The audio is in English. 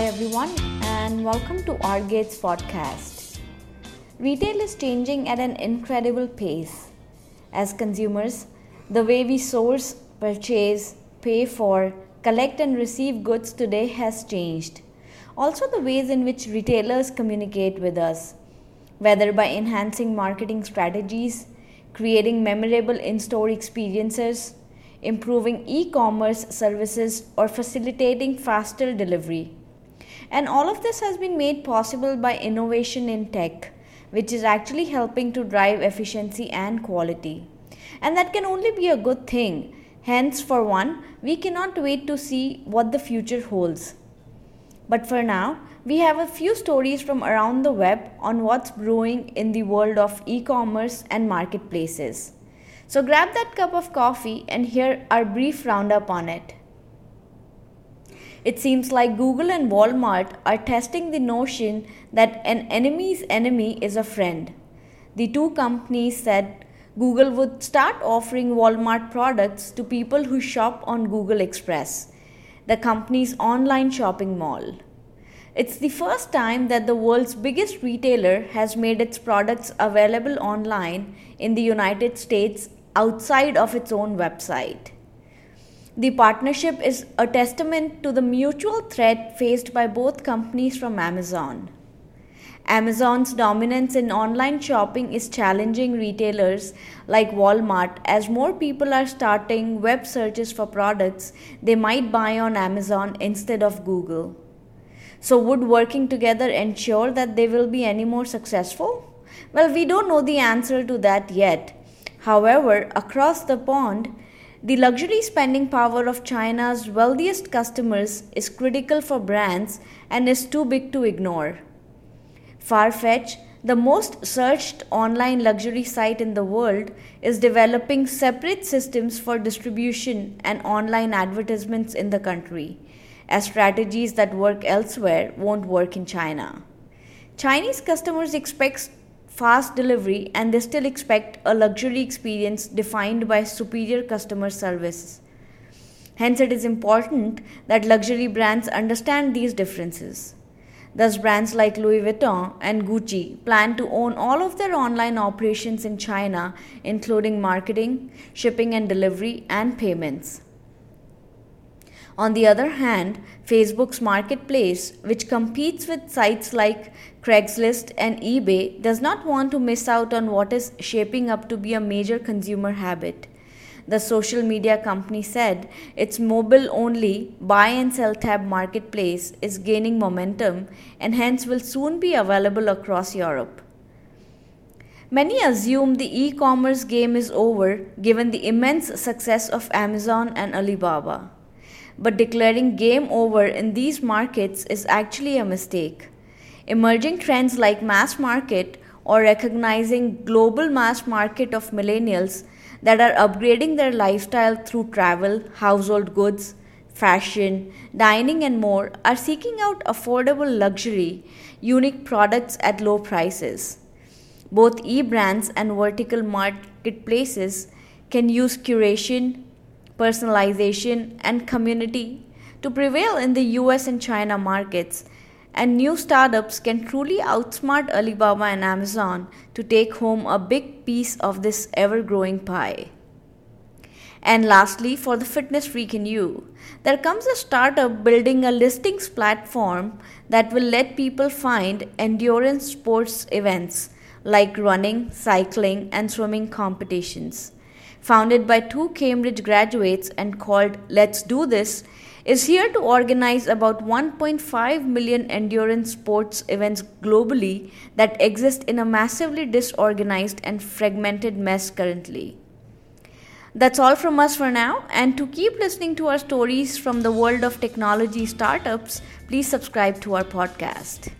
Hi, everyone, and welcome to Our Gates podcast. Retail is changing at an incredible pace. As consumers, the way we source, purchase, pay for, collect, and receive goods today has changed. Also, the ways in which retailers communicate with us, whether by enhancing marketing strategies, creating memorable in store experiences, improving e commerce services, or facilitating faster delivery. And all of this has been made possible by innovation in tech, which is actually helping to drive efficiency and quality. And that can only be a good thing. Hence, for one, we cannot wait to see what the future holds. But for now, we have a few stories from around the web on what's brewing in the world of e commerce and marketplaces. So grab that cup of coffee and hear our brief roundup on it. It seems like Google and Walmart are testing the notion that an enemy's enemy is a friend. The two companies said Google would start offering Walmart products to people who shop on Google Express, the company's online shopping mall. It's the first time that the world's biggest retailer has made its products available online in the United States outside of its own website. The partnership is a testament to the mutual threat faced by both companies from Amazon. Amazon's dominance in online shopping is challenging retailers like Walmart as more people are starting web searches for products they might buy on Amazon instead of Google. So, would working together ensure that they will be any more successful? Well, we don't know the answer to that yet. However, across the pond, the luxury spending power of China's wealthiest customers is critical for brands and is too big to ignore. Farfetch, the most searched online luxury site in the world, is developing separate systems for distribution and online advertisements in the country as strategies that work elsewhere won't work in China. Chinese customers expect fast delivery and they still expect a luxury experience defined by superior customer service. Hence, it is important that luxury brands understand these differences. Thus, brands like Louis Vuitton and Gucci plan to own all of their online operations in China, including marketing, shipping and delivery, and payments. On the other hand, Facebook's marketplace, which competes with sites like Craigslist and eBay, does not want to miss out on what is shaping up to be a major consumer habit. The social media company said its mobile only buy and sell tab marketplace is gaining momentum and hence will soon be available across Europe. Many assume the e commerce game is over given the immense success of Amazon and Alibaba but declaring game over in these markets is actually a mistake. Emerging trends like mass market or recognizing global mass market of millennials that are upgrading their lifestyle through travel, household goods, fashion, dining and more are seeking out affordable luxury, unique products at low prices. Both e-brands and vertical marketplaces can use curation, personalization, and community to prevail in the US and China markets. And new startups can truly outsmart Alibaba and Amazon to take home a big piece of this ever growing pie. And lastly, for the fitness freak in you, there comes a startup building a listings platform that will let people find endurance sports events like running, cycling, and swimming competitions founded by two Cambridge graduates and called Let's Do This, is here to organize about 1.5 million endurance sports events globally that exist in a massively disorganized and fragmented mess currently. That's all from us for now, and to keep listening to our stories from the world of technology startups, please subscribe to our podcast.